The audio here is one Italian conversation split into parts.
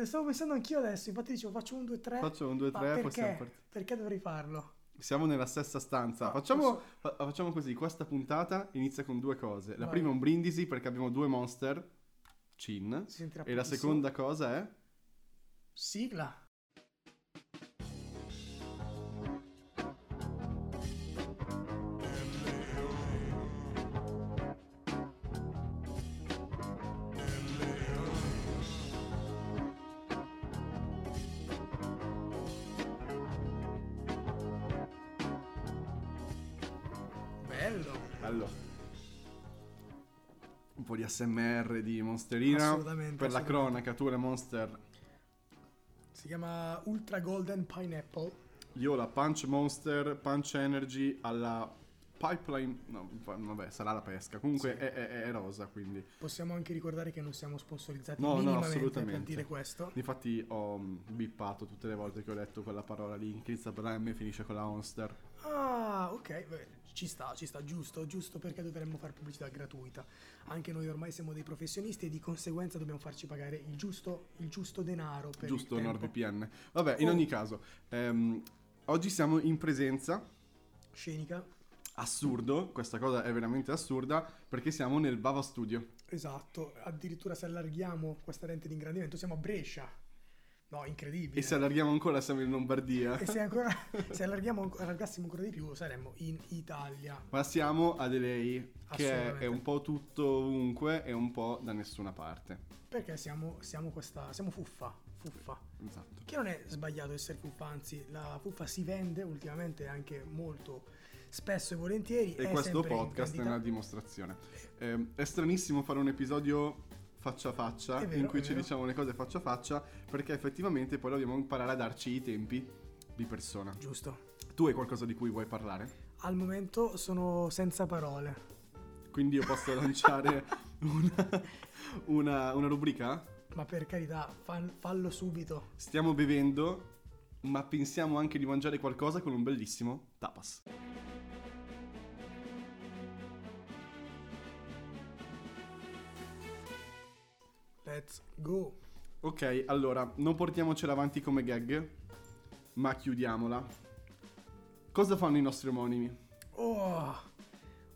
eh, stavo pensando anch'io adesso, infatti dicevo faccio un 2-3. Faccio un 2-3, Ma perché? possiamo partire. Perché dovrei farlo? Siamo nella stessa stanza. No, facciamo, posso- fa- facciamo così: questa puntata inizia con due cose. La Vai. prima è un brindisi perché abbiamo due monster. Cin. E la seconda cosa è. Sigla. ASMR di Monsterina. Assolutamente, Per la assolutamente. cronaca, tu le Monster. Si chiama Ultra Golden Pineapple. Io ho la Punch Monster, Punch Energy alla Pipeline. No, vabbè, sarà la pesca. Comunque Sì. è, è- è rosa, quindi. Possiamo anche ricordare che non siamo sponsorizzati No, no, minimamente per assolutamente. dire questo. Infatti ho mm, bippato tutte le volte che ho letto quella parola lì. Inizia per la M e finisce con la Monster. Ah, ok, beh, ci sta, ci sta, giusto, giusto perché dovremmo fare pubblicità gratuita. Anche noi ormai siamo dei professionisti e di conseguenza dobbiamo farci pagare il giusto, il giusto denaro per Giusto, il. NordVPN. Vabbè, in Oh. ogni caso, ehm, oggi siamo in presenza. Scenica, Assurdo, questa cosa è veramente assurda perché siamo nel Bava Studio. esatto, addirittura se allarghiamo questa lente di ingrandimento siamo a Brescia. No, incredibile. E se allarghiamo ancora siamo in Lombardia. E se ancora, se allargassimo ancora di più saremmo in Italia. Ma siamo a Delay, che è un po' tutto ovunque e un po' da nessuna parte. Perché siamo, siamo questa, siamo fuffa, fuffa. Esatto. Che non è sbagliato essere fuffa, anzi la fuffa si vende ultimamente anche molto spesso e volentieri. E è questo podcast è una dimostrazione. Ehm, è stranissimo fare un episodio faccia a faccia vero, in cui ci diciamo le cose faccia a faccia perché effettivamente poi dobbiamo imparare a darci i tempi di persona. Giusto. Tu hai qualcosa di cui vuoi parlare? Al momento sono senza parole. Quindi io posso lanciare una, una, una rubrica? Ma per carità, fa- fallo subito. Stiamo bevendo, ma pensiamo anche di mangiare qualcosa con un bellissimo tapas. Let's go. Ok, allora, non portiamocela avanti come gag, ma chiudiamola. Cosa fanno i nostri omonimi? Oh,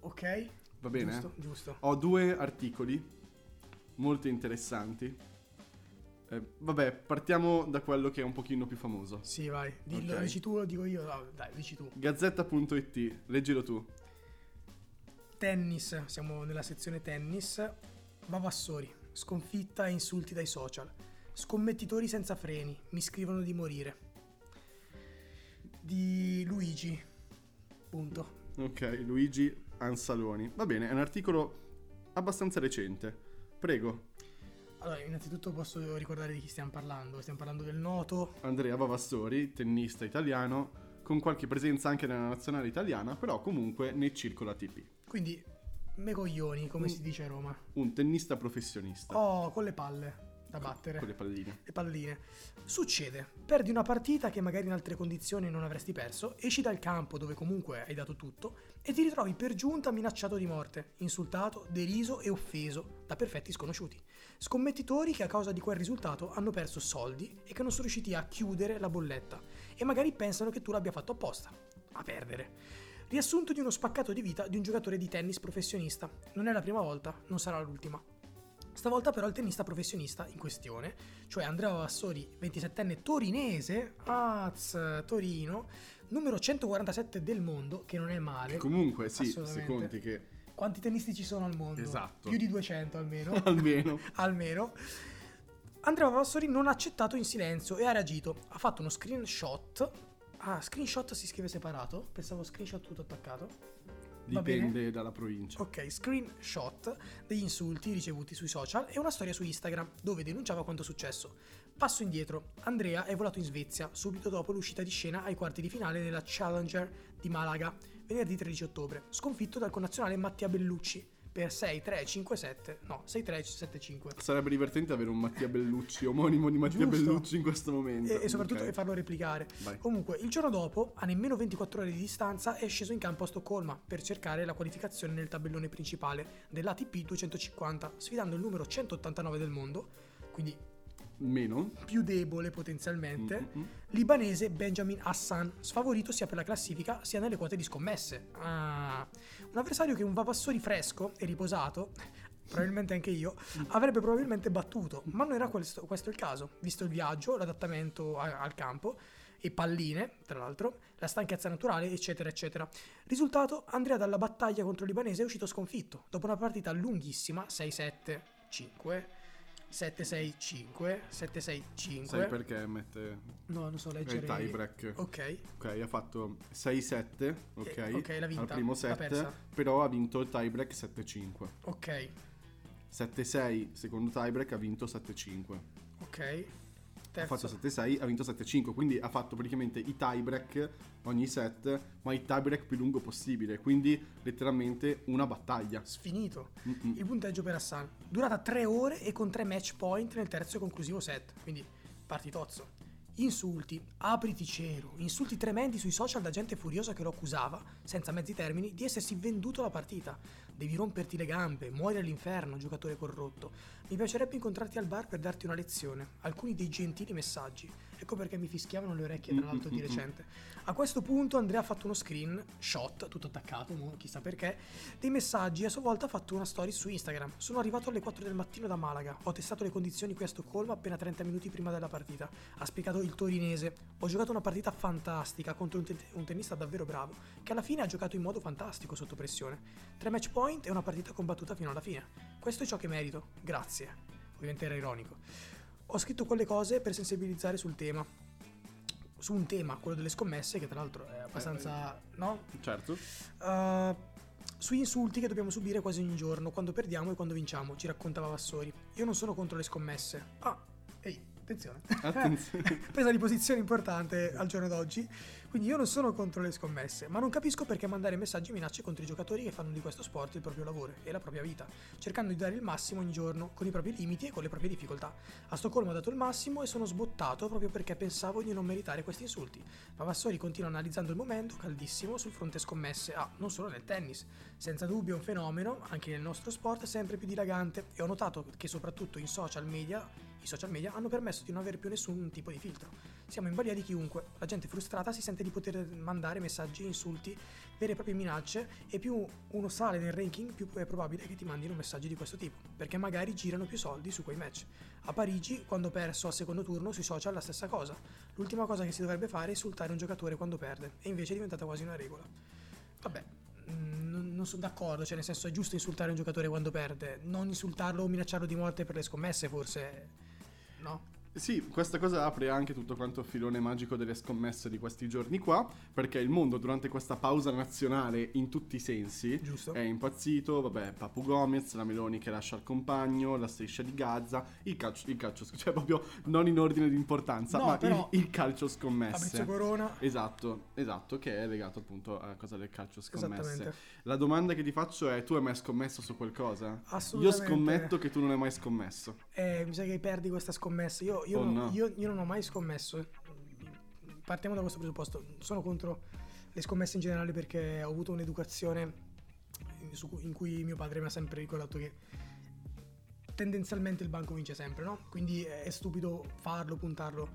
ok. Va bene? Giusto, giusto. Ho due articoli molto interessanti. Eh, vabbè, partiamo da quello che è un pochino più famoso. Sì, vai. Dillo, Ok. dici tu lo dico io? No, dai, dici tu. Gazzetta.it, leggilo tu. Tennis, siamo nella sezione tennis. Vavassori, sconfitta e insulti dai social. Scommettitori senza freni, mi scrivono di morire. Di Luigi. Punto. Ok, Luigi Ansaloni. Va bene, è un articolo abbastanza recente. Prego, Allora, innanzitutto posso ricordare di chi stiamo parlando. Stiamo parlando del noto. Andrea Vavassori, tennista italiano, con qualche presenza anche nella nazionale italiana, però comunque nel circolo ATP. Quindi, me coglioni, come Mm. si dice a Roma. Un tennista professionista. Oh, con le palle da battere. Con le palline. le palline. Succede, perdi una partita che magari in altre condizioni non avresti perso, esci dal campo dove comunque hai dato tutto e ti ritrovi per giunta minacciato di morte, insultato, deriso e offeso da perfetti sconosciuti. Scommettitori che a causa di quel risultato hanno perso soldi e che non sono riusciti a chiudere la bolletta e magari pensano che tu l'abbia fatto apposta, a perdere. Riassunto di uno spaccato di vita di un giocatore di tennis professionista. Non è la prima volta, non sarà l'ultima. Stavolta però il tennista professionista in questione, cioè Andrea Vassori, 27enne torinese, Az, Torino, numero 147 del mondo, che non è male. Comunque, sì, se conti che Quanti tennisti ci sono al mondo? Esatto. Più di 200 almeno. almeno almeno. Andrea Vassori non ha accettato in silenzio e ha reagito. Ha fatto uno screenshot. Ah, screenshot si scrive separato. Pensavo screenshot tutto attaccato. Dipende dalla provincia. Ok, screenshot degli insulti ricevuti sui social e una storia su Instagram dove denunciava quanto successo. Passo indietro, Andrea è volato in Svezia subito dopo l'uscita di scena ai quarti di finale nella Challenger di Malaga, venerdì 13 ottobre, sconfitto dal connazionale Mattia Bellucci per 6-3-5-7, no, 6-3-7-5. Sarebbe divertente avere un Mattia Bellucci, omonimo di Mattia Giusto. Bellucci in questo momento. E, e soprattutto Ok. e farlo replicare. Vai. Comunque, il giorno dopo, a nemmeno 24 ore di distanza, è sceso in campo a Stoccolma per cercare la qualificazione nel tabellone principale dell'ATP 250, sfidando il numero 189 del mondo, quindi Meno. più debole potenzialmente, Mm, mm, mm. libanese Benjamin Hassan, sfavorito sia per la classifica sia nelle quote di scommesse. Ah, un avversario che un Vavassori fresco e riposato, probabilmente anche io, avrebbe probabilmente battuto, ma non era questo, questo il caso, visto il viaggio, l'adattamento a- al campo e palline, tra l'altro, la stanchezza naturale, eccetera, eccetera. Risultato, Andrea dalla battaglia contro il libanese è uscito sconfitto, dopo una partita lunghissima, 6-7-5, 7-6-5, 7-6-5. Sai perché mette No, non so il leggere. tie break? Ok, Ok, ha fatto 6-7, ok, Eh, ok, l'ha vinta, al primo set, però ha vinto il tie break 7-5. ok, 7-6, secondo tie break ha vinto 7-5. ok. Ha Terzo. fatto 7-6, ha vinto 7-5, quindi ha fatto praticamente i tie break ogni set, ma il tie break più lungo possibile, quindi letteralmente una battaglia. Sfinito. Mm-mm. Il punteggio per Hassan. Durata 3 ore e con 3 match point nel terzo e conclusivo set. Quindi partitozzo. Insulti, apriti cielo, insulti tremendi sui social da gente furiosa che lo accusava, senza mezzi termini, di essersi venduto la partita. Devi romperti le gambe, muori all'inferno, giocatore corrotto. Mi piacerebbe incontrarti al bar per darti una lezione. Alcuni dei gentili messaggi. Ecco perché mi fischiavano le orecchie tra l'altro di Mm-mm-mm. recente. A questo punto Andrea ha fatto uno screen shot, tutto attaccato, mo, chissà perché, dei messaggi e a sua volta ha fatto una story su Instagram. Sono arrivato alle 4 del mattino da Malaga, ho testato le condizioni qui a Stoccolma appena 30 minuti prima della partita. Ha spiegato il torinese. Ho giocato una partita fantastica contro un, te- un tennista davvero bravo, che alla fine ha giocato in modo fantastico sotto pressione. Tre match point e una partita combattuta fino alla fine. Questo è ciò che merito. Grazie. Ovviamente era ironico. Ho scritto quelle cose per sensibilizzare sul tema. Su un tema, quello delle scommesse, che tra l'altro è abbastanza. no? Certo. Uh, sugli insulti che dobbiamo subire quasi ogni giorno, quando perdiamo e quando vinciamo, ci raccontava Vassori. Io non sono contro le scommesse. Ah, ehi, attenzione. Attenzione. Presa di posizione importante al giorno d'oggi. Quindi io non sono contro le scommesse, ma non capisco perché mandare messaggi minacce contro i giocatori che fanno di questo sport il proprio lavoro e la propria vita, cercando di dare il massimo ogni giorno, con i propri limiti e con le proprie difficoltà. A Stoccolma ho dato il massimo e sono sbottato proprio perché pensavo di non meritare questi insulti. Ma Vassori continua analizzando il momento, caldissimo, sul fronte scommesse. Ah, non solo nel tennis. Senza dubbio è un fenomeno, anche nel nostro sport, sempre più dilagante e ho notato che soprattutto in social media, i social media hanno permesso di non avere più nessun tipo di filtro. Siamo in balia di chiunque, la gente frustrata si sente di poter mandare messaggi, insulti, vere e proprie minacce e più uno sale nel ranking più è probabile che ti mandino messaggi di questo tipo, perché magari girano più soldi su quei match. A Parigi, quando perso al secondo turno, sui social la stessa cosa. L'ultima cosa che si dovrebbe fare è insultare un giocatore quando perde, e invece è diventata quasi una regola. Vabbè, mm, non sono d'accordo, cioè nel senso è giusto insultare un giocatore quando perde, non insultarlo o minacciarlo di morte per le scommesse forse... No? Sì, questa cosa apre anche tutto quanto il filone magico delle scommesse di questi giorni qua, perché il mondo durante questa pausa nazionale in tutti i sensi Giusto? è impazzito, vabbè, Papu Gomez, la Meloni che lascia il compagno, la striscia di Gaza, il calcio, il calcio cioè proprio non in ordine di importanza, No, ma però- il, il calcio scommesse. Fabrizio Corona... Esatto, esatto, che è legato appunto alla cosa del calcio scommesse. La domanda che ti faccio è: tu hai mai scommesso su qualcosa? Io Assolutamente. scommetto che tu non hai mai scommesso. Eh, mi sa che perdi questa scommessa. Io, io Oh, non, no. io- io non ho mai scommesso. Partiamo da questo presupposto. Sono contro le scommesse in generale perché ho avuto un'educazione in, cui- mio padre mi ha sempre ricordato che tendenzialmente il banco vince sempre, no? Quindi è stupido farlo, puntarlo,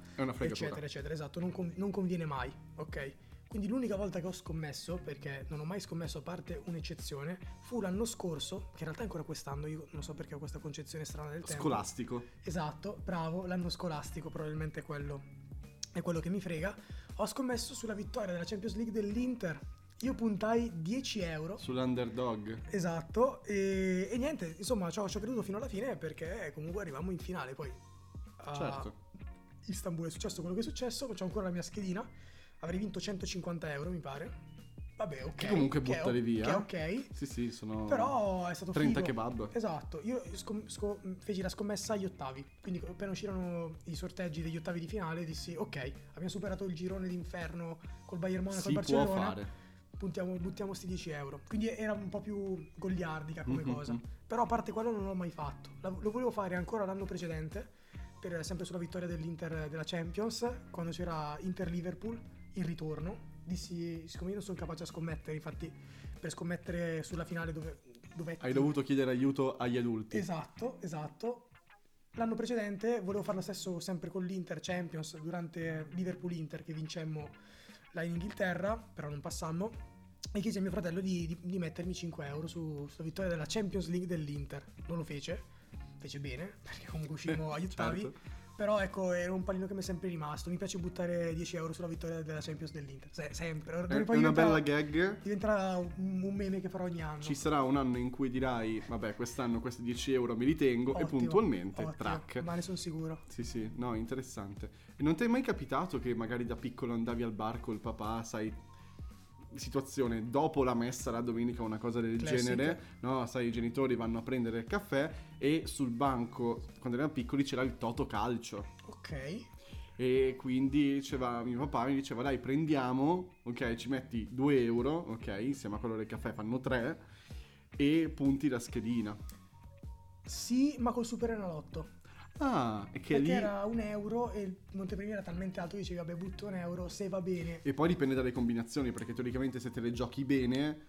eccetera, eccetera. Esatto, non, con- non conviene mai, ok? Quindi l'unica volta che ho scommesso, perché non ho mai scommesso a parte un'eccezione, fu l'anno scorso, che in realtà è ancora quest'anno, io non so perché ho questa concezione strana del tempo. Scolastico. Esatto, bravo, l'anno scolastico probabilmente è quello, è quello che mi frega. Ho scommesso sulla vittoria della Champions League dell'Inter. Io puntai 10 euro. Sull'underdog. Esatto, e, e niente, insomma, ci ho, ho creduto fino alla fine perché comunque arrivammo in finale. Poi a Certo. Istanbul è successo quello che è successo, c'ho ancora la mia schedina. Avrei vinto 150 euro, mi pare. Vabbè, ok. Che comunque buttali o- via. Che è ok. Sì, sì, sono Però è stato 30 figo. kebab. Esatto, io scom- sco- feci la scommessa agli ottavi, quindi appena uscirono i sorteggi degli ottavi di finale dissi ok, abbiamo superato il girone d'inferno col Bayern Monaco e il può Barcellona, fare. puntiamo, buttiamo sti 10 euro. Quindi era un po' più goliardica come Mhm, cosa, mhm. però a parte quello non l'ho mai fatto. Lo volevo fare ancora l'anno precedente, per, sempre sulla vittoria dell'Inter della Champions, quando c'era Inter-Liverpool, il ritorno. Dissi, siccome io non sono capace a scommettere, infatti per scommettere sulla finale dove... dove Hai dovuto chiedere aiuto agli adulti. Esatto, esatto. l'anno precedente volevo fare lo stesso sempre con l'Inter Champions durante Liverpool-Inter che vincemmo là in Inghilterra, però non passammo. E chiesi a mio fratello di, di- di mettermi 5 euro su, sulla vittoria della Champions League dell'Inter. Non lo fece, fece bene, perché comunque uscimmo agli ottavi. Certo. Però ecco, era un pallino che mi è sempre rimasto. Mi piace buttare 10 euro sulla vittoria della Champions dell'Inter. Se- sempre. È, è una bella gag. Diventerà un, un meme che farò ogni anno. Ci sarà un anno in cui dirai, vabbè, quest'anno questi 10 euro me li tengo e Ottimo, puntualmente, ottimo, track. Ma ne sono sicuro. Sì, sì, no, interessante. E non ti è mai capitato che magari da piccolo andavi al bar col papà, sai, situazione dopo la messa la domenica o una cosa del Classic. genere, no? Sai, i genitori vanno a prendere il caffè e sul banco, quando erano piccoli, c'era il toto calcio. Ok. E quindi diceva, mio papà mi diceva, dai, prendiamo, ok, ci metti 2 euro, ok, insieme a quello del caffè fanno 3 e punti la schedina. Sì, ma col Super Enalotto. Ah, e che Perché lì... era un euro e il montepremi era talmente alto che dicevi, vabbè, butto un euro, se va bene. E poi dipende dalle combinazioni, perché teoricamente se te le giochi bene,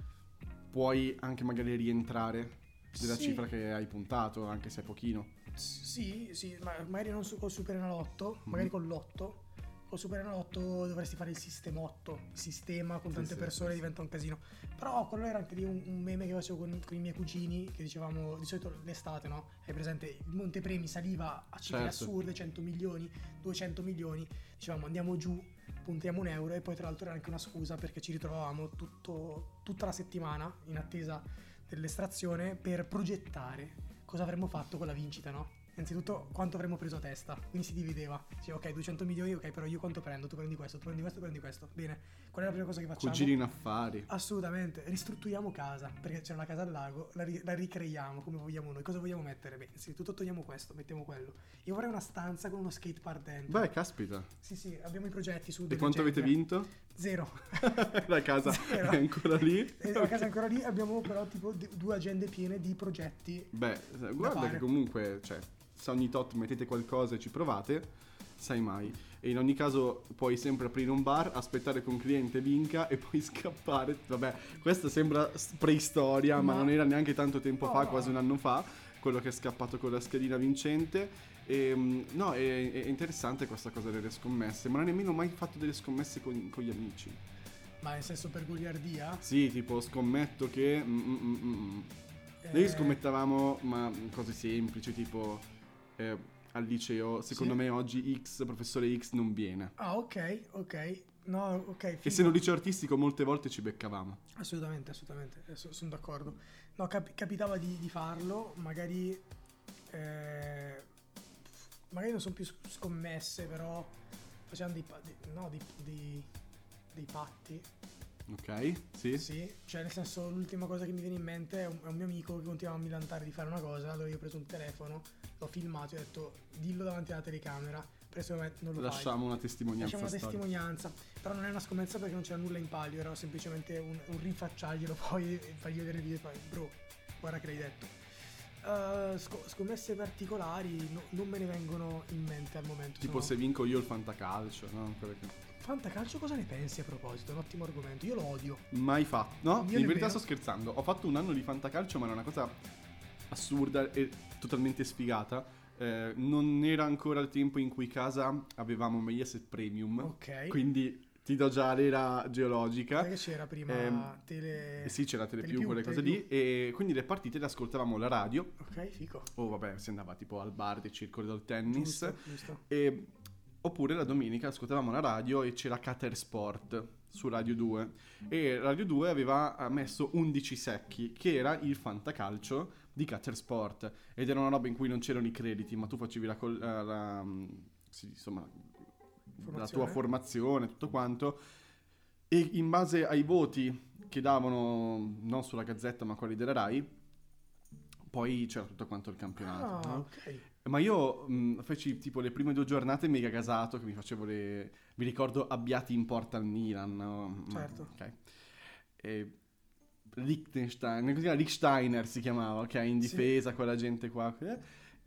puoi anche magari rientrare della Sì. cifra che hai puntato, anche se è pochino. Sì, sì, ma magari non su- col Super Enalotto, magari Mhm. con l'otto. Col Super Enalotto dovresti fare il sistemotto, il sistema con tante sì, persone sì, diventa un casino. Però quello era anche lì un, un meme che facevo con, con i miei cugini, che dicevamo di solito l'estate, no? Hai presente, il Montepremi saliva a cifre Certo. assurde, 100 milioni, 200 milioni, dicevamo andiamo giù, puntiamo un euro e poi tra l'altro era anche una scusa perché ci ritrovavamo tutto- tutta la settimana in attesa dell'estrazione per progettare cosa avremmo fatto con la vincita, no? Innanzitutto quanto avremmo preso a testa, quindi si divideva. Diceva ok 200 milioni, ok però io quanto prendo? Tu prendi questo, tu prendi questo, tu prendi questo. Bene, qual è la prima cosa che facciamo? Cugini in affari. Assolutamente, ristrutturiamo casa, perché c'è una casa al lago, la, ri- la ricreiamo come vogliamo noi. Cosa vogliamo mettere? Beh, innanzitutto togliamo questo, mettiamo quello. Io vorrei una stanza con uno skate park dentro. Beh, caspita. Sì, sì, abbiamo i progetti su E quanto avete gente- vinto? Zero. la casa Zero. è ancora lì? E la casa è ancora lì, abbiamo però tipo d- due agende piene di progetti. Beh, guarda che comunque, cioè, se ogni tot mettete qualcosa e ci provate, sai mai. E in ogni caso puoi sempre aprire un bar, aspettare che un cliente vinca e poi scappare. Vabbè, questa sembra preistoria, ma, Ma- non era neanche tanto tempo No, fa, quasi un anno fa, quello che è scappato con la schedina vincente. E, mm, no, è, è interessante questa cosa delle scommesse, ma non hai nemmeno mai fatto delle scommesse con, con gli amici. Ma nel senso per goliardia? Sì, tipo scommetto che... mm, mm, mm, mm. Noi Eh, scommettavamo, ma cose semplici, tipo eh, al liceo, secondo Sì. me oggi X, professore X, non viene. Ah, ok, ok. No, ok. Essendo liceo artistico molte volte ci beccavamo. Assolutamente, assolutamente, sono d'accordo. No, cap- capitava di, di farlo, magari... eh, magari non sono più sc- scommesse, però facevano dei, pa- dei- no, dei- dei patti. Ok? Sì? Sì, cioè nel senso l'ultima cosa che mi viene in mente è un, è un mio amico che continuava a millantare di fare una cosa, allora io ho preso un telefono, l'ho filmato e ho detto dillo davanti alla telecamera, presto non lo fai. Lasciamo una testimonianza Lasciamo una testimonianza, però non è una scommessa perché non c'era nulla in palio, era semplicemente un, un rifacciarglielo poi e fargli vedere il video e fare, bro, guarda che l'hai detto. Uh, sco- scommesse particolari no- non me ne vengono in mente al momento. Tipo sono- se vinco io il fantacalcio, no? Che- Fantacalcio cosa ne pensi a proposito? Un ottimo argomento, io lo odio. Mai fatto. No, Io in verità sto scherzando. Ho fatto un anno di fantacalcio, ma era una cosa assurda e totalmente sfigata. Eh, non era ancora il tempo in cui casa avevamo Mediaset Premium. Ok. Quindi ti do già l'era geologica. Che c'era prima Ehm, tele... Eh sì, c'era Telepiù, Telepiù, quelle cose lì. E quindi le partite le ascoltavamo alla radio. Ok, fico. O vabbè, si andava tipo al bar dei circoli del tennis. Giusto, giusto. E, oppure la domenica ascoltavamo la radio e c'era Cater Sport su Radio 2. E Radio 2 aveva messo 11 secchi, che era il fantacalcio di Cater Sport. Ed era una roba in cui non c'erano i crediti, ma tu facevi la... col- eh, la- sì, insomma, la tua Formazione. tutto quanto. E in base ai voti che davano, non sulla gazzetta, ma quelli della RAI, poi c'era tutto quanto il campionato. Ah, no? ok. Ma io mh, feci tipo le prime due giornate mega gasato che mi facevo le... Mi ricordo abbiati in porta al Milan. no? Certo. ok. E Liechtenstein, come si chiamava, ok? In Sì. difesa, quella gente qua.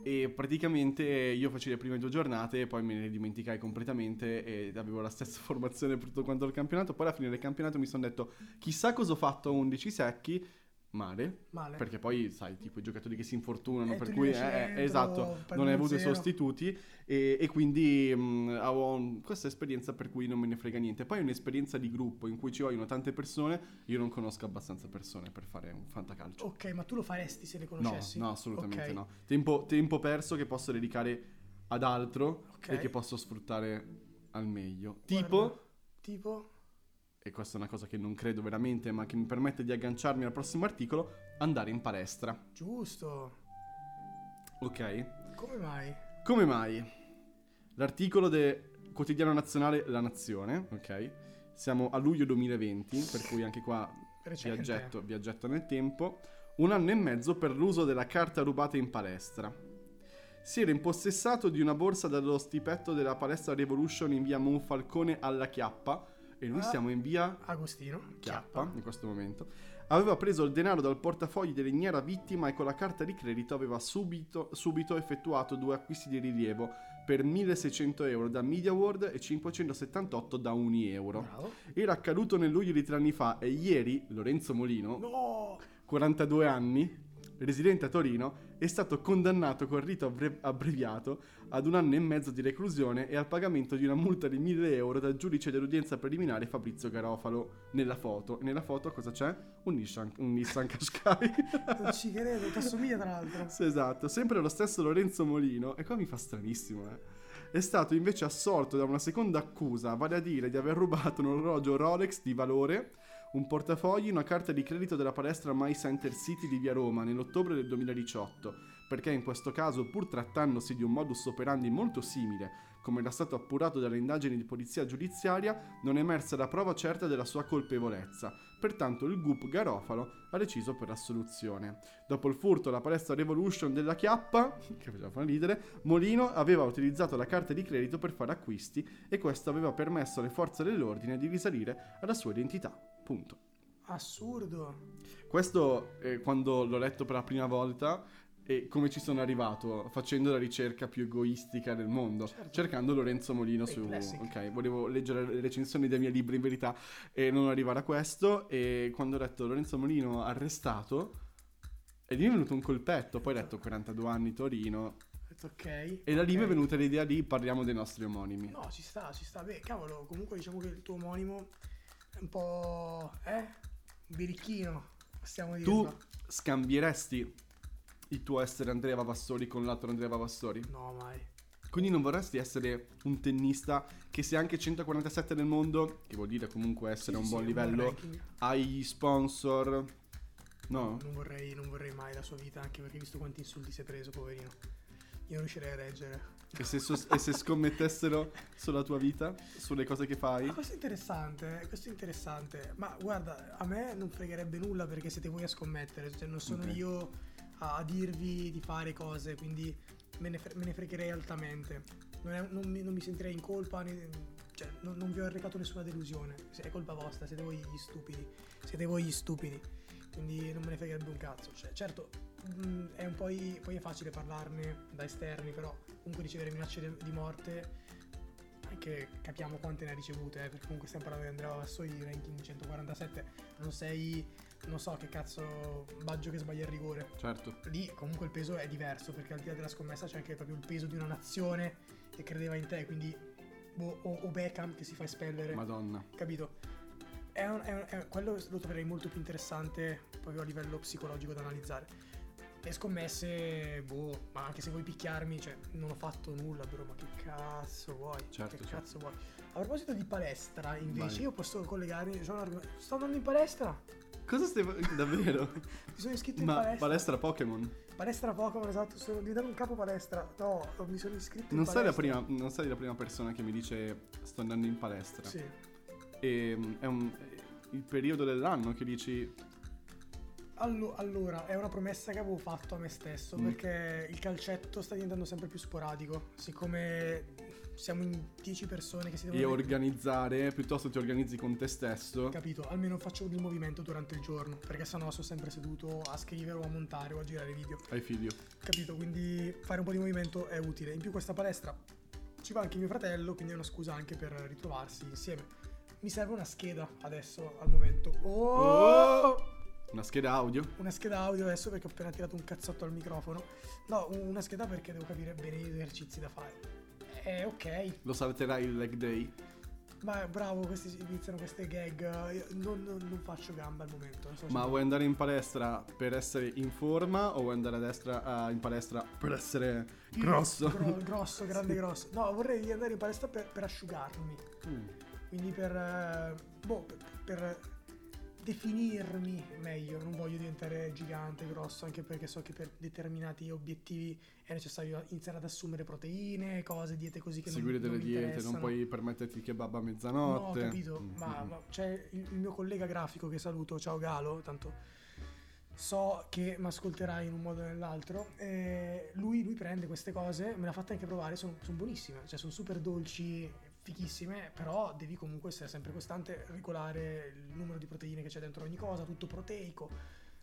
E praticamente io feci le prime due giornate e poi me ne dimenticai completamente e avevo la stessa formazione per tutto quanto il campionato. Poi alla fine del campionato mi sono detto chissà cosa ho fatto a 11 secchi, male. Male. Perché poi, sai, tipo i giocatori che si infortunano, Eh, per cui lasci eh, eh, esatto, prendi non hai avuto i zero. sostituti e, e quindi mh, ho questa esperienza per cui non me ne frega niente. Poi è un'esperienza di gruppo in cui ci vogliono tante persone, io non conosco abbastanza persone per fare un fantacalcio. Ok, ma tu lo faresti se le no, conoscessi? no, assolutamente Ok. no. Tempo, tempo perso che posso dedicare ad altro Ok. e che posso sfruttare al meglio. Guarda, Tipo, Tipo? E questa è una cosa che non credo veramente, ma che mi permette di agganciarmi al prossimo articolo, andare in palestra. Giusto. Ok? Come mai? Come mai? L'articolo del quotidiano nazionale La Nazione, ok? Siamo a luglio 2020, per cui anche qua viaggetto, viaggetto nel tempo. Un anno e mezzo per l'uso della carta rubata in palestra. Si era impossessato di una borsa dallo stipetto della palestra Revolution in via Monfalcone alla Chiappa. E noi Ah. siamo in via Agostino. Chiappa in questo momento. Aveva preso il denaro dal portafogli dell'ignara vittima e con la carta di credito aveva subito, subito effettuato due acquisti di rilievo per 1600 euro da Media World e 578 da Uni euro. Bravo. Era accaduto nel luglio di tre anni fa e ieri Lorenzo Molino, No! 42 anni, residente a Torino, è stato condannato con rito abbre- abbreviato ad un anno e mezzo di reclusione e al pagamento di una multa di 1000 euro dal giudice dell'udienza preliminare Fabrizio Garofalo. Nella foto, nella foto cosa c'è? Un Nissan, un Nissan Qashqai. Non ci credo, ti assomiglia tra l'altro. Sì, esatto, sempre lo stesso Lorenzo Molino, e qua mi fa stranissimo, eh. È stato invece assolto da una seconda accusa, vale a dire di aver rubato un orologio Rolex di valore, un portafogli, una carta di credito della palestra My Center City di via Roma nell'ottobre del 2018, perché in questo caso, pur trattandosi di un modus operandi molto simile, come era stato appurato dalle indagini di polizia giudiziaria, non è emersa la prova certa della sua colpevolezza. Pertanto il GUP Garofalo ha deciso per l'assoluzione. Dopo il furto alla palestra Revolution della Chiappa, che faceva far ridere, Molino aveva utilizzato la carta di credito per fare acquisti e questo aveva permesso alle forze dell'ordine di risalire alla sua identità. Punto. Assurdo. Questo eh, quando l'ho letto per la prima volta e come ci sono arrivato facendo la ricerca più egoistica del mondo, Certo. cercando Lorenzo Molino Beh, su... classic. Ok, volevo leggere le recensioni dei miei libri in verità e non arrivare a questo e quando ho letto Lorenzo Molino arrestato e lì mi è venuto un colpetto, poi ho letto 42 anni Torino Ho detto ok. e da lì mi è venuta l'idea di parliamo dei nostri omonimi. No, ci sta, ci sta. Beh, cavolo, comunque diciamo che il tuo omonimo un po'... eh? Birichino, possiamo dire. Tu scambieresti il tuo essere Andrea Vavassori con l'altro Andrea Vavassori? No, mai. Quindi non vorresti essere un tennista che sia anche 147 nel mondo, che vuol dire comunque essere a un Sì, buon sì, livello, hai gli sponsor. No? Non vorrei, non vorrei mai la sua vita, anche perché visto quanti insulti si è preso, poverino. Io non riuscirei a reggere. E se, sos- e se scommettessero sulla tua vita, sulle cose che fai? Ma questo è interessante, questo è interessante. Ma guarda, a me non fregherebbe nulla perché siete voi a scommettere, cioè non sono Ok. io a, a dirvi di fare cose, quindi me ne, fre- me ne fregherei altamente. Non, è- non mi, non mi sentirei in colpa, né- cioè non, non vi ho arrecato nessuna delusione. È colpa vostra, siete voi gli stupidi. Siete voi gli stupidi. Quindi non me ne fregherebbe un cazzo. Cioè, certo, mh, è un po' i- poi è facile parlarne da esterni, però comunque ricevere minacce de- di morte anche capiamo quante ne ha ricevute, eh, perché comunque stiamo parlando di Andrea Vassoi, ranking 147, non sei, non so che cazzo, Baggio che sbaglia il rigore. Certo. Lì comunque il peso è diverso, perché al di là della scommessa c'è anche proprio il peso di una nazione che credeva in te, quindi boh, o, o Beckham che si fa espellere, Madonna. capito? È un- è un- è- quello lo troverei molto più interessante proprio a livello psicologico da analizzare. Le scommesse, boh, ma anche se vuoi picchiarmi, cioè, non ho fatto nulla, bro, ma che cazzo vuoi? Certo, che certo. cazzo vuoi? A proposito di palestra, invece, Vai. io posso collegarmi, un argomento- sto andando in palestra, Cosa stai fa- davvero? mi sono iscritto in Ma palestra. palestra Pokémon? Palestra Pokémon, esatto, sono diventato un capo palestra. No, mi sono iscritto Non in sei, la palestra. prima, non sei la prima persona che mi dice sto andando in palestra. Sì. E mm, è un- il periodo dell'anno che dici Allo- allora, è una promessa che avevo fatto a me stesso Mm. perché il calcetto sta diventando sempre più sporadico. Siccome siamo in 10 persone che si e devono organizzare, piuttosto ti organizzi con te stesso. capito, almeno faccio del movimento durante il giorno, perché sennò sono sempre seduto a scrivere o a montare o a girare video. Hai figlio. Capito? Quindi fare un po' di movimento è utile. In più questa palestra ci va anche mio fratello, quindi è una scusa anche per ritrovarsi insieme. Mi serve una scheda adesso al momento. Oh! Una scheda audio? Una scheda audio adesso perché ho appena tirato un cazzotto al microfono. No, una scheda perché devo capire bene gli esercizi da fare. Eh, ok. Lo salterai il leg day? Ma bravo, questi iniziano queste gag. Non, non, non faccio gamba al momento. So Ma vuoi andare in palestra per essere in forma o vuoi andare a destra, uh, in palestra per essere grosso? Gro- grosso, grande sì. grosso. No, vorrei andare in palestra per, per asciugarmi. Mm. Quindi per, eh, boh, per, per definirmi meglio, non voglio diventare gigante, grosso, anche perché so che per determinati obiettivi è necessario iniziare ad assumere proteine, cose, diete così che Seguire non, delle non diete, non puoi permetterti il kebab a mezzanotte. No, capito, mm-hmm. ma, ma, c'è il, il, mio collega grafico che saluto, ciao Galo, tanto so che mi ascolterai in un modo o nell'altro. Lui, lui, prende queste cose, me le ha fatte anche provare, sono, sono buonissime, cioè sono super dolci, fichissime, però devi comunque essere sempre costante, regolare il numero di proteine che c'è dentro ogni cosa, tutto proteico.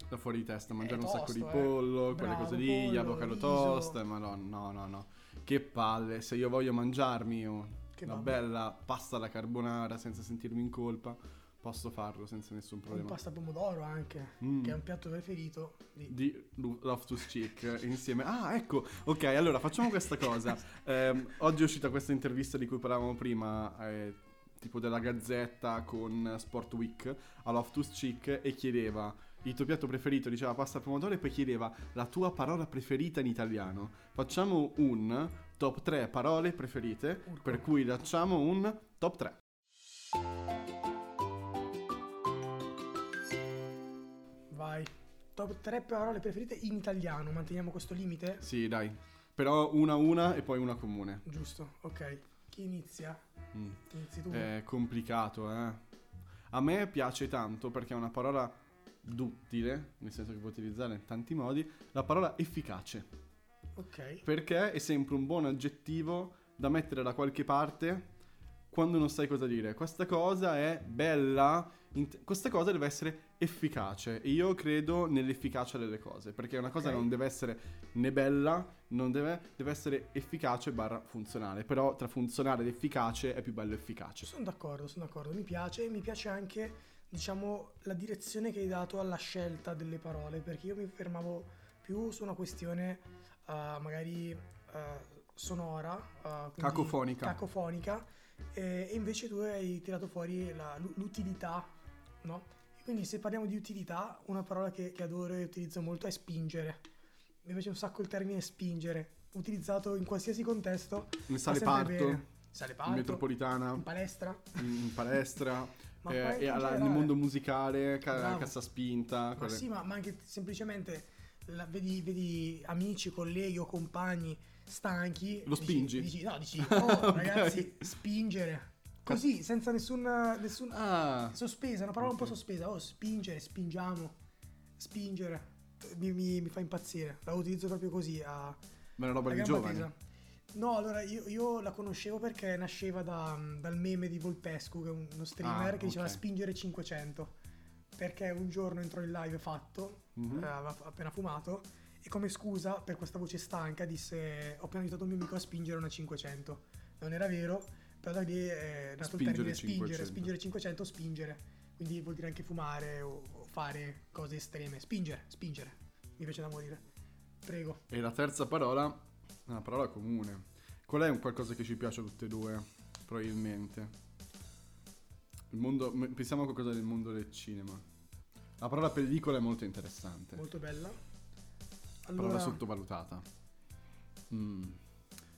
Da fuori di testa, mangiare un sacco di pollo, eh. quelle Bravo, cose lì, pollo, gli avocado riso. toast, ma no, no, no, no. Che palle, se io voglio mangiarmi una bella pasta alla carbonara senza sentirmi in colpa Posso farlo senza nessun problema. Un pasta pomodoro anche, mm. che è un piatto preferito di, di Loftus Cheek insieme. Ah, ecco, ok, allora facciamo questa cosa. Eh, oggi è uscita questa intervista di cui parlavamo prima, eh, tipo della Gazzetta con Sport Week a Loftus Cheek e chiedeva il tuo piatto preferito, diceva pasta pomodoro e poi chiedeva la tua parola preferita in italiano. Facciamo un top 3 parole preferite, Urco. per cui facciamo un top 3. Top 3 parole preferite in italiano. Manteniamo questo limite? Sì, dai. Però una una e poi una comune. Giusto, ok. Chi inizia? Mm. Inizi tu. È complicato, eh. A me piace tanto perché è una parola duttile, nel senso che puoi utilizzare in tanti modi, la parola efficace. Ok. Perché è sempre un buon aggettivo da mettere da qualche parte quando non sai cosa dire. Questa cosa è bella, int- questa cosa deve essere efficace e io credo nell'efficacia delle cose, perché una cosa okay. non deve essere né bella, non deve, deve essere efficace barra funzionale, però tra funzionale ed efficace è più bello efficace. Sono d'accordo, sono d'accordo, mi piace, mi piace anche, diciamo, la direzione che hai dato alla scelta delle parole, perché io mi fermavo più su una questione uh, magari uh, sonora, uh, cacofonica. cacofonica e invece tu hai tirato fuori la, l'utilità, no? E quindi se parliamo di utilità, una parola che, che adoro e utilizzo molto è spingere. Mi piace un sacco il termine spingere, utilizzato in qualsiasi contesto. In sale parto, sale parto, in metropolitana, in palestra, in palestra. eh, e alla, nel mondo musicale, ca- cassa spinta. Ma sì, ma, ma anche semplicemente la, vedi, vedi, amici, colleghi o compagni stanchi. Lo spingi? Dici, no, dici, oh ragazzi, spingere. Così, senza nessun, nessun ah. sospesa, una parola okay. un po' sospesa. Oh, spingere, spingiamo, spingere. Mi, mi, mi fa impazzire. La utilizzo proprio così. A, Ma è una roba di giovane. No, allora io, io, la conoscevo perché nasceva da, dal meme di Volpescu, che è uno streamer ah, che diceva spingere 500. Perché un giorno entrò in live fatto, mm-hmm. aveva appena fumato, e come scusa per questa voce stanca disse ho appena aiutato un mio amico a spingere una 500. Non era vero, però da lì è nato spingere il termine 500. spingere, spingere 500, spingere. Quindi vuol dire anche fumare o, o fare cose estreme. Spingere, spingere. Mi piace da morire. Prego. E la terza parola è una parola comune. Qual è un qualcosa che ci piace a tutte e due? Probabilmente. Il mondo, pensiamo a qualcosa del mondo del cinema. La parola pellicola è molto interessante. Molto bella. Allora... Parola sottovalutata. Mm.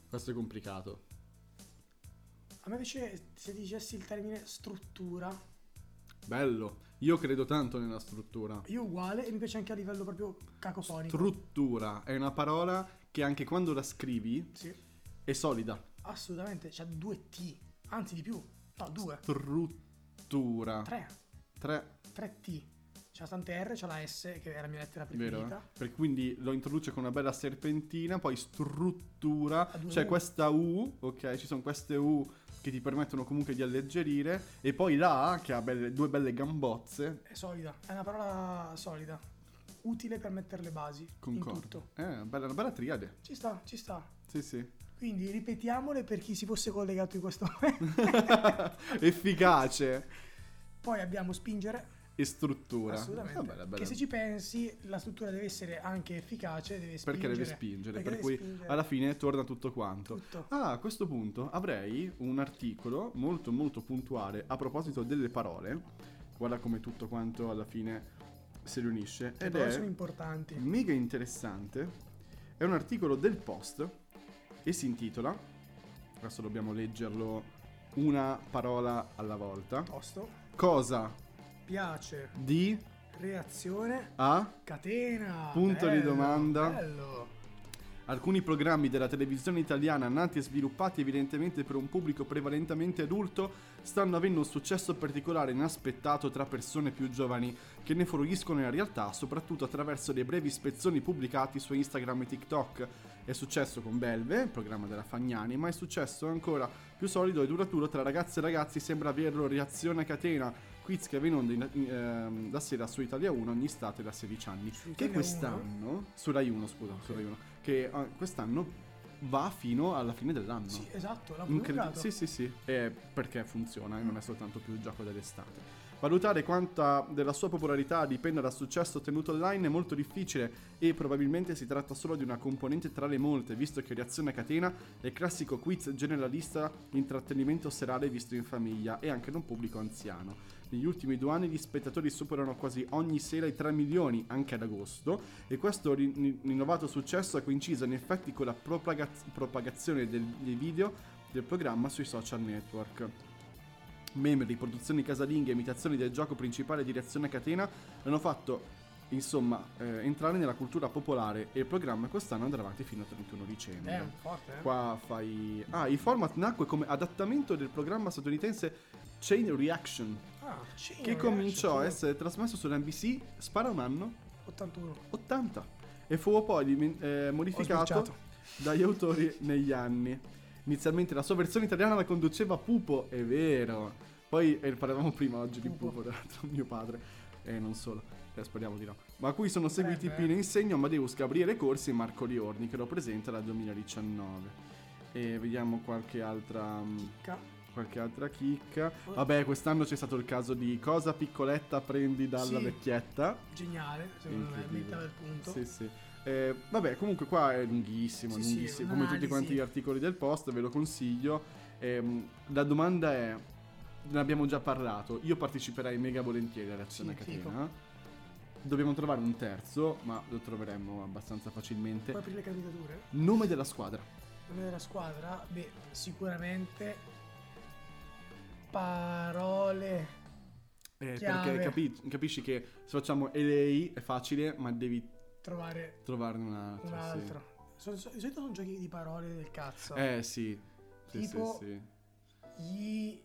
Questo è complicato. A me piace se dicessi il termine struttura. Bello. Io credo tanto nella struttura. Io uguale e mi piace anche a livello proprio cacofonico. Struttura è una parola che anche quando la scrivi sì. è solida. Assolutamente, c'ha due T, anzi di più. No, due. Struttura. Tre. Tre. Tre T. C'ha tante R, c'ha la S che è la mia lettera preferita. Vero? Per quindi lo introduce con una bella serpentina, poi struttura, c'è questa U, ok? Ci sono queste U che ti permettono comunque di alleggerire e poi la A che ha belle, due belle gambozze. È solida, è una parola solida, utile per mettere le basi Concordo. in tutto. Eh, bella, una bella triade. Ci sta, ci sta. Sì, sì. Quindi ripetiamole per chi si fosse collegato in questo momento. Efficace. Poi abbiamo spingere. E struttura. Assolutamente. Ah, bella, bella. Che se ci pensi, la struttura deve essere anche efficace, deve spingere. Perché deve spingere, perché per deve cui spingere alla fine torna tutto quanto. tutto. Ah, a questo punto avrei un articolo molto molto puntuale a proposito delle parole. Guarda come tutto quanto alla fine si riunisce. Le Ed parole è sono importanti. mega interessante. È un articolo del Post e si intitola, adesso dobbiamo leggerlo una parola alla volta, Tosto. cosa Piace. di Reazione. a Catena. Punto di Bello, domanda. Bello. Alcuni programmi della televisione italiana nati e sviluppati evidentemente per un pubblico prevalentemente adulto stanno avendo un successo particolare inaspettato tra persone più giovani che ne fruiscono in realtà soprattutto attraverso dei brevi spezzoni pubblicati su Instagram e TikTok. È successo con Belve, il programma della Fagnani, ma è successo ancora più solido e duraturo tra ragazze e ragazzi sembra averlo reazione a catena, quiz che va in onda in- in- ehm, da sera su Italia 1 ogni estate da 16 anni. Su Che quest'anno, su Rai 1 scusa, su Rai 1, che ah, quest'anno va fino alla fine dell'anno. Sì, esatto, l'ha Incredi- sì, sì, sì, è perché funziona e non è soltanto più il gioco dell'estate. Valutare quanta della sua popolarità dipenda dal successo ottenuto online è molto difficile e probabilmente si tratta solo di una componente tra le molte, visto che Reazione a Catena è il classico quiz generalista intrattenimento serale visto in famiglia e anche da un pubblico anziano. Negli ultimi due anni gli spettatori superano quasi ogni sera i 3 milioni, anche ad agosto, e questo rin- rinnovato successo ha coinciso in effetti con la propagaz- propagazione del- dei video del programma sui social network. Meme, riproduzioni casalinghe e imitazioni del gioco principale di reazione a catena hanno fatto insomma eh, entrare nella cultura popolare e il programma quest'anno andrà avanti fino al 31 dicembre. Eh, forte, eh. Qua fai... Ah, il format nacque come adattamento del programma statunitense Chain Reaction, Ah, sì, che ragazzi, cominciò a essere trasmesso sull'NBC, spara un anno, 81. 80, e fu poi eh, modificato dagli autori negli anni. Inizialmente la sua versione italiana la conduceva Pupo, è vero. Poi eh, parlavamo prima oggi di Pupo. Pupo, tra l'altro mio padre, e non solo, eh, speriamo di no. Ma a cui sono seguiti Potrebbe, Pino Insegno, Amadeus Gabriele Corsi e Marco Liorni, che lo presenta dal 2019. E vediamo qualche altra... mm, Ca- Qualche altra chicca. Vabbè, quest'anno c'è stato il caso di cosa piccoletta prendi dalla Sì. vecchietta. Geniale, secondo me, metà del punto. Sì, sì. Eh, vabbè, comunque qua è lunghissimo, Sì, sì, lunghissimo. come tutti quanti gli articoli del post, ve lo consiglio. Ehm, la domanda è, ne abbiamo già parlato, io parteciperei mega volentieri alla reazione Sì, catena. Dobbiamo trovare un terzo, ma lo troveremo abbastanza facilmente. Puoi aprire le candidature? Nome della squadra. Nome della squadra? Beh, sicuramente parole. Eh, perché capi- capisci che se facciamo LA è facile, ma devi Trovare trovarne un altro. un sì. altro. Sono- so- di solito sono giochi di parole del cazzo. Eh sì. Sì, Tipo- sì, sì. Gli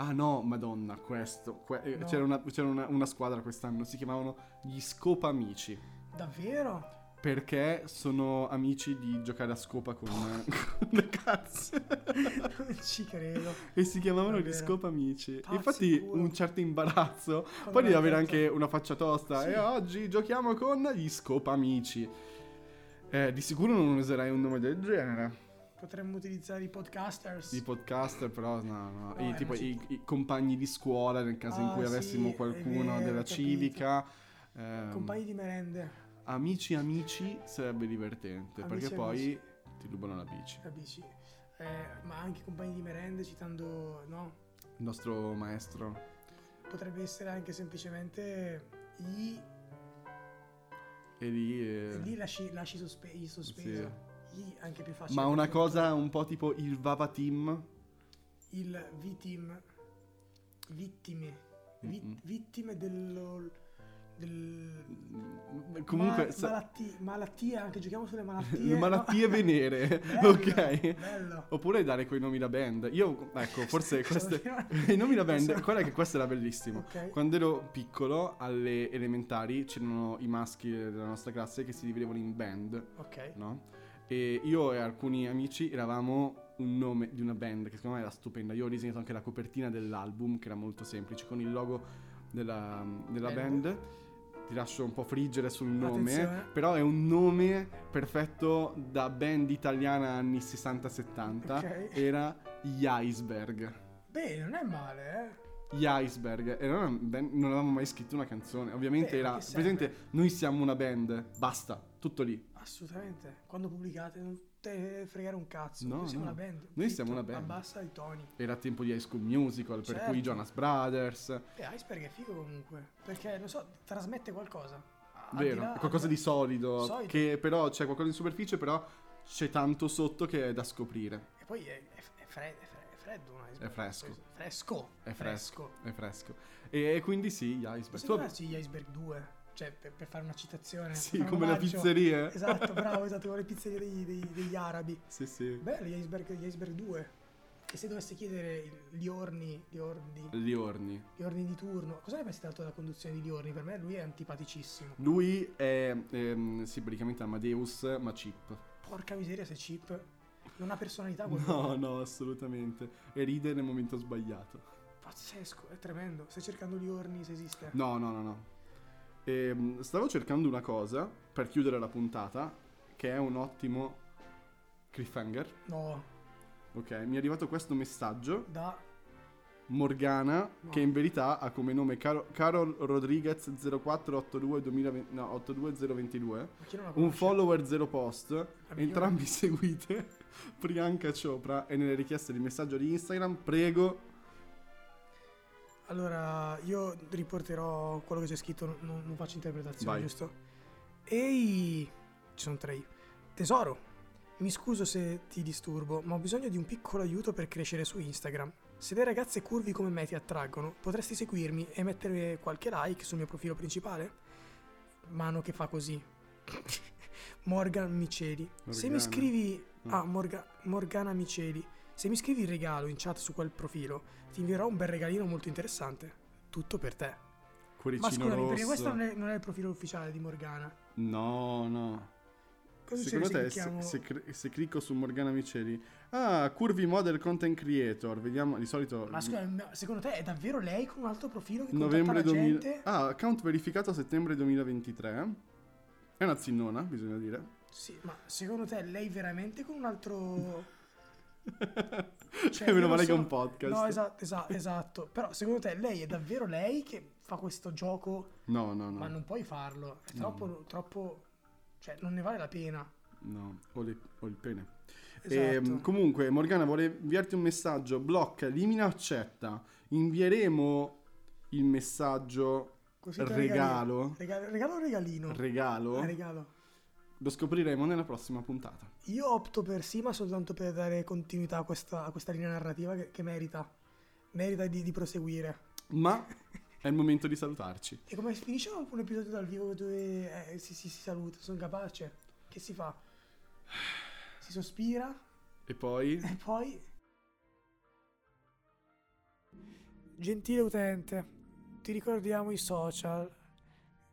Ah no, madonna, questo. que- eh, No. C'era, una, c'era una- una squadra quest'anno, si chiamavano gli Scopamici. davvero? Perché sono amici di giocare a scopa con, le cazze. ci credo. e si chiamavano gli. Scopamici. Pazzi Infatti puro. un certo imbarazzo. Quando Poi devi avere anche una faccia tosta. Sì. E oggi giochiamo con gli Scopamici. Eh, di sicuro non userai un nome del genere. Potremmo utilizzare i podcasters. I podcaster, però no, no. No, I, eh, tipo i, i compagni di scuola nel caso in Ah, cui sì, avessimo qualcuno vero, della civica. ehm, Compagni di merende. Amici amici sarebbe divertente Amici, perché poi amici. ti rubano la bici. Capisci? Eh, ma anche compagni di merende citando, no? Il nostro maestro. Potrebbe essere anche semplicemente i... E lì... eh, e lì lasci, lasci sospe- i sospeso. I anche più facile. Ma una cosa un po' tipo il Vava Team. Il V-team. Vittime. Vi- Mm-mm. Vittime dello... Del... Comunque... Ma- sa- malatti- malattie, anche giochiamo sulle malattie. le malattie no? venere. Bello, ok. Bello. Oppure dare quei nomi da band. Io, ecco, forse queste... I nomi da band, guarda che questo era bellissimo. Ok. Quando ero piccolo, alle elementari, c'erano i maschi della nostra classe che si dividevano in band, Ok. no? E io e alcuni amici eravamo un nome di una band che secondo me era stupenda. Io ho disegnato anche la copertina dell'album, che era molto semplice, con il logo della, della Band. band. Ti lascio un po' friggere sul nome, Attenzione. però è un nome perfetto da band italiana anni 60-70. Ok. Era gli Iceberg. Beh, non è male, eh. Gli Iceberg. E non, non avevamo mai scritto una canzone. Ovviamente Eh, era. Presente, noi siamo una band. Basta, tutto lì. Assolutamente. Quando pubblicate non te fregare un cazzo. No, Noi siamo no. una band. Noi Zitto, siamo una band. Abbassa i toni. Era tempo di High School Musical, per Certo. cui Jonas Brothers. E Iceberg è figo comunque. Perché, non so, trasmette qualcosa. Al Vero, là- qualcosa al- di solido. Solido. Che però c'è qualcosa in superficie, però c'è tanto sotto che è da scoprire. E poi è, è, è fred- è fre- è freddo un iceberg. È fresco. Fresco. È fresco. È fresco. E, quindi sì, gli Iceberg. Possiamo Tu- gli Iceberg 2? Cioè, per, per fare una citazione. Sì, come omaggio. pizzerie. Esatto, bravo, esatto, come le pizzerie degli, degli- degli arabi. Sì, sì. Bello, gli iceberg, gli iceberg 2. E se dovesse chiedere gli orni, gli orni, Gli orni. gli orni di turno, cosa ne pensi tanto della conduzione di Liorni? Per me lui è antipaticissimo. Lui è, ehm, sì, praticamente Amadeus, ma cheap. Porca miseria se chip non ha personalità No, quell'uomo. no, assolutamente. E ride nel momento sbagliato. Pazzesco, è tremendo. Stai cercando Liorni se esiste. No, no, no, no. Ehm, stavo cercando una cosa per chiudere la puntata, che è un ottimo cliffhanger. No, Ok, mi è arrivato questo messaggio. da... Morgana, No. che in verità ha come nome Caro- Carol Rodriguez 0482 2020 no, 82022. Ma chi non la Un follower zero post. migliore. Entrambi seguite Priyanka Chopra e nelle richieste di messaggio di Instagram prego Allora, io riporterò quello che c'è scritto, non, non faccio interpretazione, Vai. giusto? Ehi, ci sono tre. Tesoro, mi scuso se ti disturbo, ma ho bisogno di un piccolo aiuto per crescere su Instagram. Se le ragazze curvi come me ti attraggono, potresti seguirmi e mettere qualche like sul mio profilo principale? Mano che fa così. Morgan Miceli. Se mi Morgana. scrivi... Mm. Ah, Morga- Morgana Miceli. Se mi scrivi il regalo in chat su quel profilo, ti invierò un bel regalino molto interessante. Tutto per te. cuoricino Ma scusami, rosso. perché questo non è, non è il profilo ufficiale di Morgana. No, no. Cosa Secondo te se se, clicchiamo- se cri- se clicco su Morgana Miceli Ah, Curvy Model Content Creator Vediamo, di solito Ma scusa, secondo te è davvero lei con un altro profilo che Novembre contatta la 2000 gente? Ah, account verificato a settembre 2023 È una zinnona, bisogna dire Sì, ma secondo te lei veramente con un altro... Cioè, meno male non che è un so- podcast No, esatto, esatto, esatto. Però secondo te lei è davvero lei che fa questo gioco? No, no, no Ma non puoi farlo. È No. troppo, troppo... Cioè, non ne vale la pena. No, ho, le- ho il pene Esatto. Ehm, comunque, Morgana vuole inviarti un messaggio. Blocca, elimina, accetta. Invieremo il messaggio regalo. Regalo, regalo o regalino? Regalo. Eh, regalo. Lo scopriremo nella prossima puntata. Io opto per sì, ma soltanto per dare continuità a questa, a questa linea narrativa che, che merita. Merita di, di proseguire. Ma è il momento di salutarci. E come finisce un episodio dal vivo dove eh, si, si, si saluta? Sono capace? Che si fa? Si sospira E poi. e poi... Gentile utente, ti ricordiamo i social.